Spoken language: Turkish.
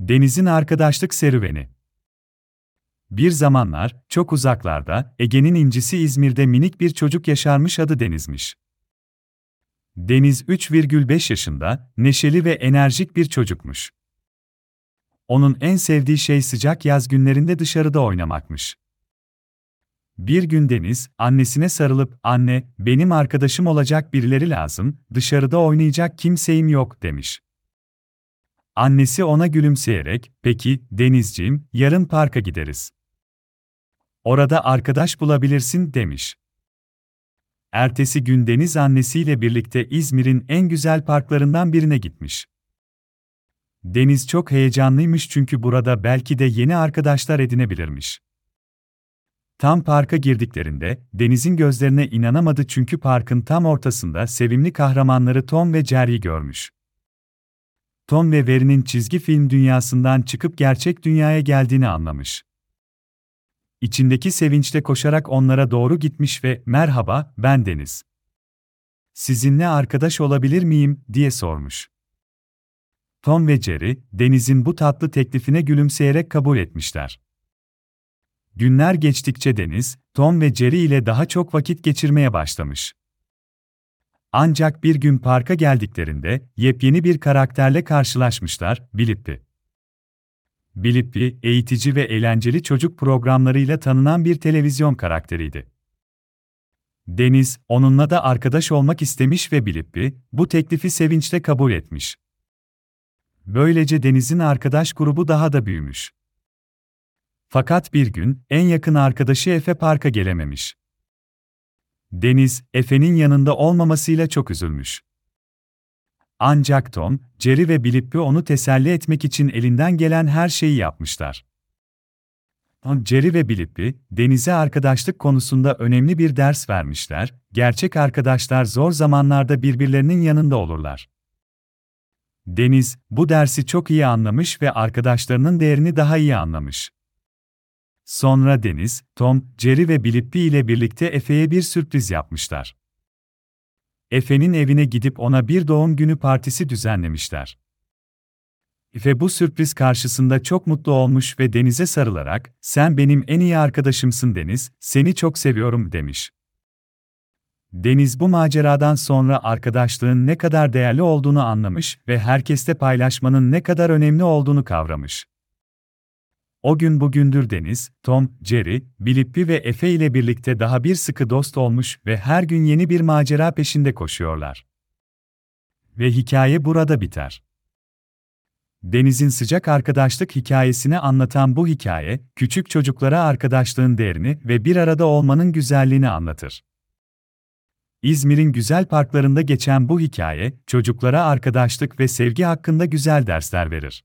Deniz'in arkadaşlık serüveni. Bir zamanlar, çok uzaklarda, Ege'nin incisi İzmir'de minik bir çocuk yaşarmış adı Deniz'miş. Deniz 3,5 yaşında, neşeli ve enerjik bir çocukmuş. Onun en sevdiği şey sıcak yaz günlerinde dışarıda oynamakmış. Bir gün Deniz, annesine sarılıp, "Anne, benim arkadaşım olacak birileri lazım, dışarıda oynayacak kimseyim yok." demiş. Annesi ona gülümseyerek, "Peki, Denizciğim, yarın parka gideriz. Orada arkadaş bulabilirsin." demiş. Ertesi gün Deniz annesiyle birlikte İzmir'in en güzel parklarından birine gitmiş. Deniz çok heyecanlıymış çünkü burada belki de yeni arkadaşlar edinebilirmiş. Tam parka girdiklerinde, Deniz'in gözlerine inanamadı çünkü parkın tam ortasında sevimli kahramanları Tom ve Jerry'i görmüş. Tom ve Mary'nin çizgi film dünyasından çıkıp gerçek dünyaya geldiğini anlamış. İçindeki sevinçle koşarak onlara doğru gitmiş ve "Merhaba, ben Deniz. Sizinle arkadaş olabilir miyim?" diye sormuş. Tom ve Jerry, Deniz'in bu tatlı teklifine gülümseyerek kabul etmişler. Günler geçtikçe Deniz, Tom ve Jerry ile daha çok vakit geçirmeye başlamış. Ancak bir gün parka geldiklerinde yepyeni bir karakterle karşılaşmışlar, Blippi. Blippi, eğitici ve eğlenceli çocuk programlarıyla tanınan bir televizyon karakteriydi. Deniz, onunla da arkadaş olmak istemiş ve Blippi, bu teklifi sevinçle kabul etmiş. Böylece Deniz'in arkadaş grubu daha da büyümüş. Fakat bir gün, en yakın arkadaşı Efe parka gelememiş. Deniz, Efe'nin yanında olmamasıyla çok üzülmüş. Ancak Tom, Jerry ve Blippi onu teselli etmek için elinden gelen her şeyi yapmışlar. Jerry ve Blippi, Deniz'e arkadaşlık konusunda önemli bir ders vermişler, gerçek arkadaşlar zor zamanlarda birbirlerinin yanında olurlar. Deniz, bu dersi çok iyi anlamış ve arkadaşlarının değerini daha iyi anlamış. Sonra Deniz, Tom, Jerry ve Blippi ile birlikte Efe'ye bir sürpriz yapmışlar. Efe'nin evine gidip ona bir doğum günü partisi düzenlemişler. Efe bu sürpriz karşısında çok mutlu olmuş ve Deniz'e sarılarak, "Sen benim en iyi arkadaşımsın Deniz, seni çok seviyorum." demiş. Deniz bu maceradan sonra arkadaşlığın ne kadar değerli olduğunu anlamış ve herkeste paylaşmanın ne kadar önemli olduğunu kavramış. O gün bugündür Deniz, Tom, Jerry, Blippi ve Efe ile birlikte daha bir sıkı dost olmuş ve her gün yeni bir macera peşinde koşuyorlar. Ve hikaye burada biter. Deniz'in sıcak arkadaşlık hikayesini anlatan bu hikaye, küçük çocuklara arkadaşlığın değerini ve bir arada olmanın güzelliğini anlatır. İzmir'in güzel parklarında geçen bu hikaye, çocuklara arkadaşlık ve sevgi hakkında güzel dersler verir.